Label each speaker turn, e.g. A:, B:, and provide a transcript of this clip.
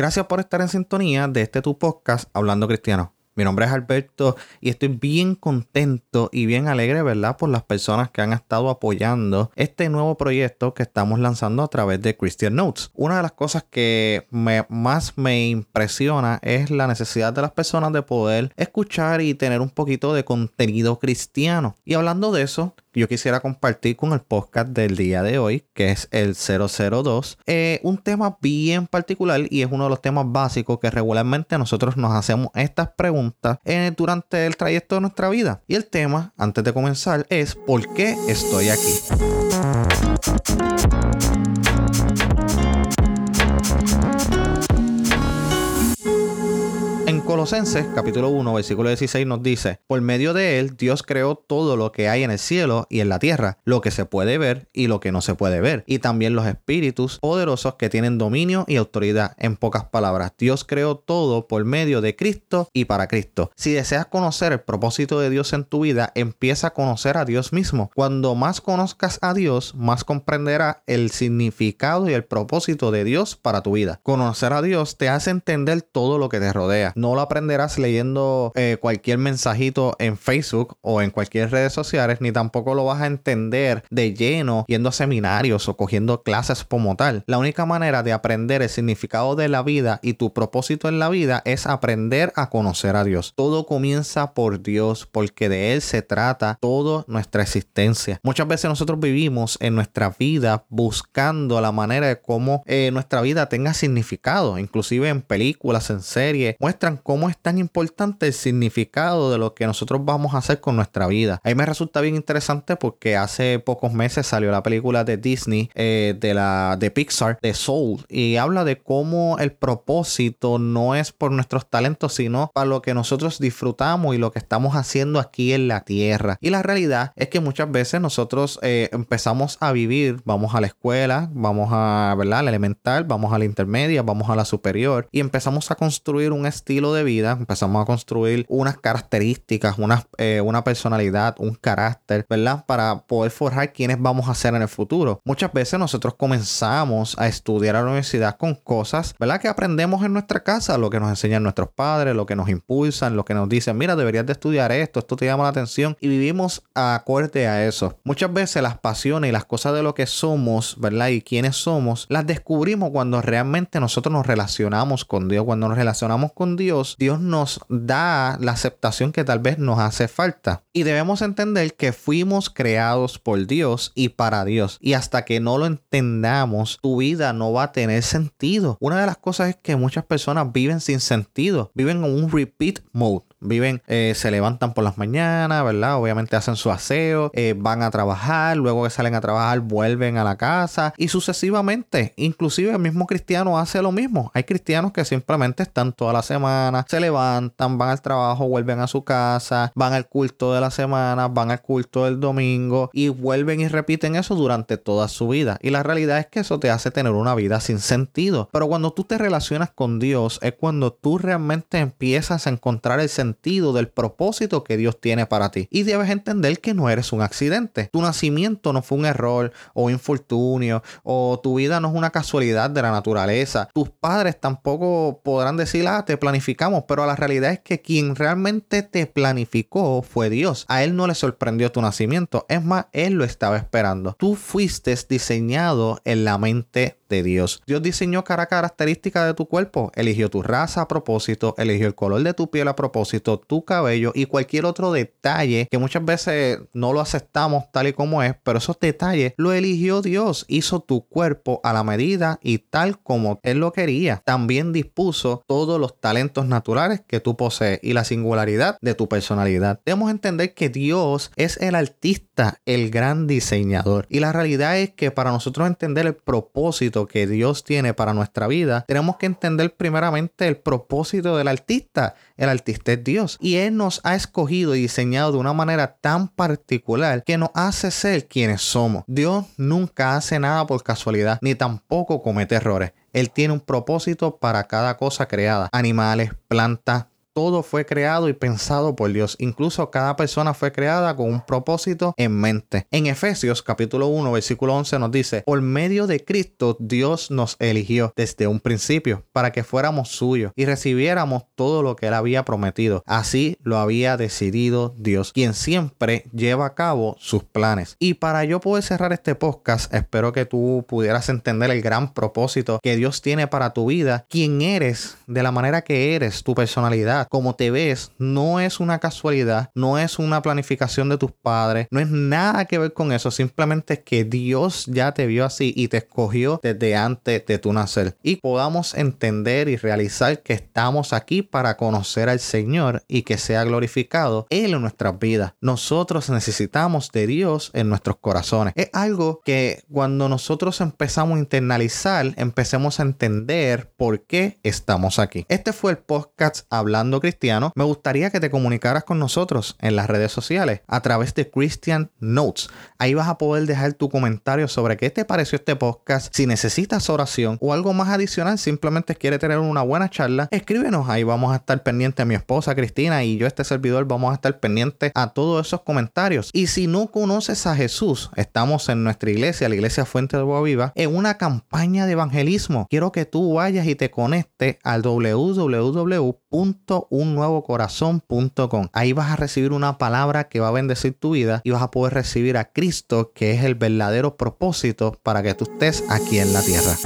A: Gracias por estar en sintonía de este tu podcast Hablando Cristiano. Mi nombre es Alberto y estoy bien contento y bien alegre, ¿verdad? Por las personas que han estado apoyando este nuevo proyecto que estamos lanzando a través de Christian Notes. Una de las cosas que más me impresiona es la necesidad de las personas de poder escuchar y tener un poquito de contenido cristiano. Y hablando de eso, yo quisiera compartir con el podcast del día de hoy, que es el 002, eh, un tema bien particular y es uno de los temas básicos que regularmente nosotros nos hacemos estas preguntas eh, durante el trayecto de nuestra vida. Y el tema, antes de comenzar, es ¿por qué estoy aquí? Colosenses capítulo 1 versículo 16 nos dice, por medio de él Dios creó todo lo que hay en el cielo y en la tierra, lo que se puede ver y lo que no se puede ver, y también los espíritus poderosos que tienen dominio y autoridad. En pocas palabras, Dios creó todo por medio de Cristo y para Cristo. Si deseas conocer el propósito de Dios en tu vida, empieza a conocer a Dios mismo. Cuando más conozcas a Dios, más comprenderás el significado y el propósito de Dios para tu vida. Conocer a Dios te hace entender todo lo que te rodea. No aprenderás leyendo eh, cualquier mensajito en Facebook o en cualquier redes sociales, ni tampoco lo vas a entender de lleno yendo a seminarios o cogiendo clases como tal. La única manera de aprender el significado de la vida y tu propósito en la vida es aprender a conocer a Dios. Todo comienza por Dios, porque de Él se trata toda nuestra existencia. Muchas veces nosotros vivimos en nuestra vida buscando la manera de cómo eh, nuestra vida tenga significado, inclusive en películas, en series, muestran cómo es tan importante el significado de lo que nosotros vamos a hacer con nuestra vida. A mí me resulta bien interesante porque hace pocos meses salió la película de Disney, eh, de la de Pixar, de Soul, y habla de cómo el propósito no es por nuestros talentos, sino para lo que nosotros disfrutamos y lo que estamos haciendo aquí en la tierra. Y la realidad es que muchas veces nosotros eh, empezamos a vivir, vamos a la escuela, vamos a, ¿verdad? La elemental, vamos a la intermedia, vamos a la superior y empezamos a construir un estilo de vida, empezamos a construir unas características, una, eh, una personalidad, un carácter, ¿verdad? Para poder forjar quiénes vamos a ser en el futuro. Muchas veces nosotros comenzamos a estudiar a la universidad con cosas, ¿verdad? Que aprendemos en nuestra casa, lo que nos enseñan nuestros padres, lo que nos impulsan, lo que nos dicen, mira, deberías de estudiar esto, esto te llama la atención y vivimos acorde a eso. Muchas veces las pasiones y las cosas de lo que somos, ¿verdad? Y quiénes somos, las descubrimos cuando realmente nosotros nos relacionamos con Dios, cuando nos relacionamos con Dios Dios, nos da la aceptación que tal vez nos hace falta. Y debemos entender que fuimos creados por Dios y para Dios. Y hasta que no lo entendamos, tu vida no va a tener sentido. Una de las cosas es que muchas personas viven sin sentido, viven en un repeat mode viven, eh, se levantan por las mañanas, ¿verdad? Obviamente hacen su aseo, eh, van a trabajar, luego que salen a trabajar vuelven a la casa y sucesivamente. Inclusive el mismo cristiano hace lo mismo. Hay cristianos que simplemente están toda la semana, se levantan, van al trabajo, vuelven a su casa, van al culto de la semana, van al culto del domingo y vuelven y repiten eso durante toda su vida. Y la realidad es que eso te hace tener una vida sin sentido. Pero cuando tú te relacionas con Dios es cuando tú realmente empiezas a encontrar el sentido del propósito que Dios tiene para ti. Y debes entender que no eres un accidente. Tu nacimiento no fue un error o un infortunio o tu vida no es una casualidad de la naturaleza. Tus padres tampoco podrán decir, ah, te planificamos, pero la realidad es que quien realmente te planificó fue Dios. A él no le sorprendió tu nacimiento. Es más, él lo estaba esperando. Tú fuiste diseñado en la mente de Dios. Dios diseñó cada característica de tu cuerpo, eligió tu raza a propósito, eligió el color de tu piel a propósito, tu cabello y cualquier otro detalle que muchas veces no lo aceptamos tal y como es, pero esos detalles lo eligió Dios, hizo tu cuerpo a la medida y tal como Él lo quería. También dispuso todos los talentos naturales que tú posees y la singularidad de tu personalidad. Debemos entender que Dios es el artista, el gran diseñador. Y la realidad es que para nosotros entender el propósito que Dios tiene para nuestra vida, tenemos que entender primeramente el propósito del artista. El artista es Dios y Él nos ha escogido y diseñado de una manera tan particular que nos hace ser quienes somos. Dios nunca hace nada por casualidad ni tampoco comete errores. Él tiene un propósito para cada cosa creada. Animales, plantas, todo fue creado y pensado por Dios. Incluso cada persona fue creada con un propósito en mente. En Efesios capítulo 1 versículo 11 nos dice, por medio de Cristo Dios nos eligió desde un principio para que fuéramos suyos y recibiéramos todo lo que él había prometido. Así lo había decidido Dios, quien siempre lleva a cabo sus planes. Y para yo poder cerrar este podcast, espero que tú pudieras entender el gran propósito que Dios tiene para tu vida, quién eres, de la manera que eres, tu personalidad, cómo te ves, no es una casualidad, no es una planificación de tus padres, no es nada que ver con eso, simplemente es que Dios ya te vio así y te escogió desde antes de tu nacer. Y podamos entender y realizar que estamos aquí para conocer al Señor y que sea glorificado Él en nuestras vidas. Nosotros necesitamos de Dios en nuestros corazones. Es algo que cuando nosotros empezamos a internalizar, empecemos a entender por qué estamos aquí. Este fue el podcast Hablando Cristiano. Me gustaría que te comunicaras con nosotros en las redes sociales a través de Christian Notes. Ahí vas a poder dejar tu comentario sobre qué te pareció este podcast. Si necesitas oración o algo más adicional, simplemente quiere tener una buena charla, escríbenos. Ahí vamos a estar pendientes. Mi esposa Cristina y yo, este servidor, vamos a estar pendientes a todos esos comentarios. Y si no conoces a Jesús, estamos en nuestra iglesia, la iglesia Fuente de Boa Viva, en una campaña de evangelismo. Quiero que tú vayas y te conectes al www.unnuevocorazon.com. Ahí vas a recibir una palabra que va a bendecir tu vida y vas a poder recibir a Cristo, que es el verdadero propósito para que tú estés aquí en la tierra.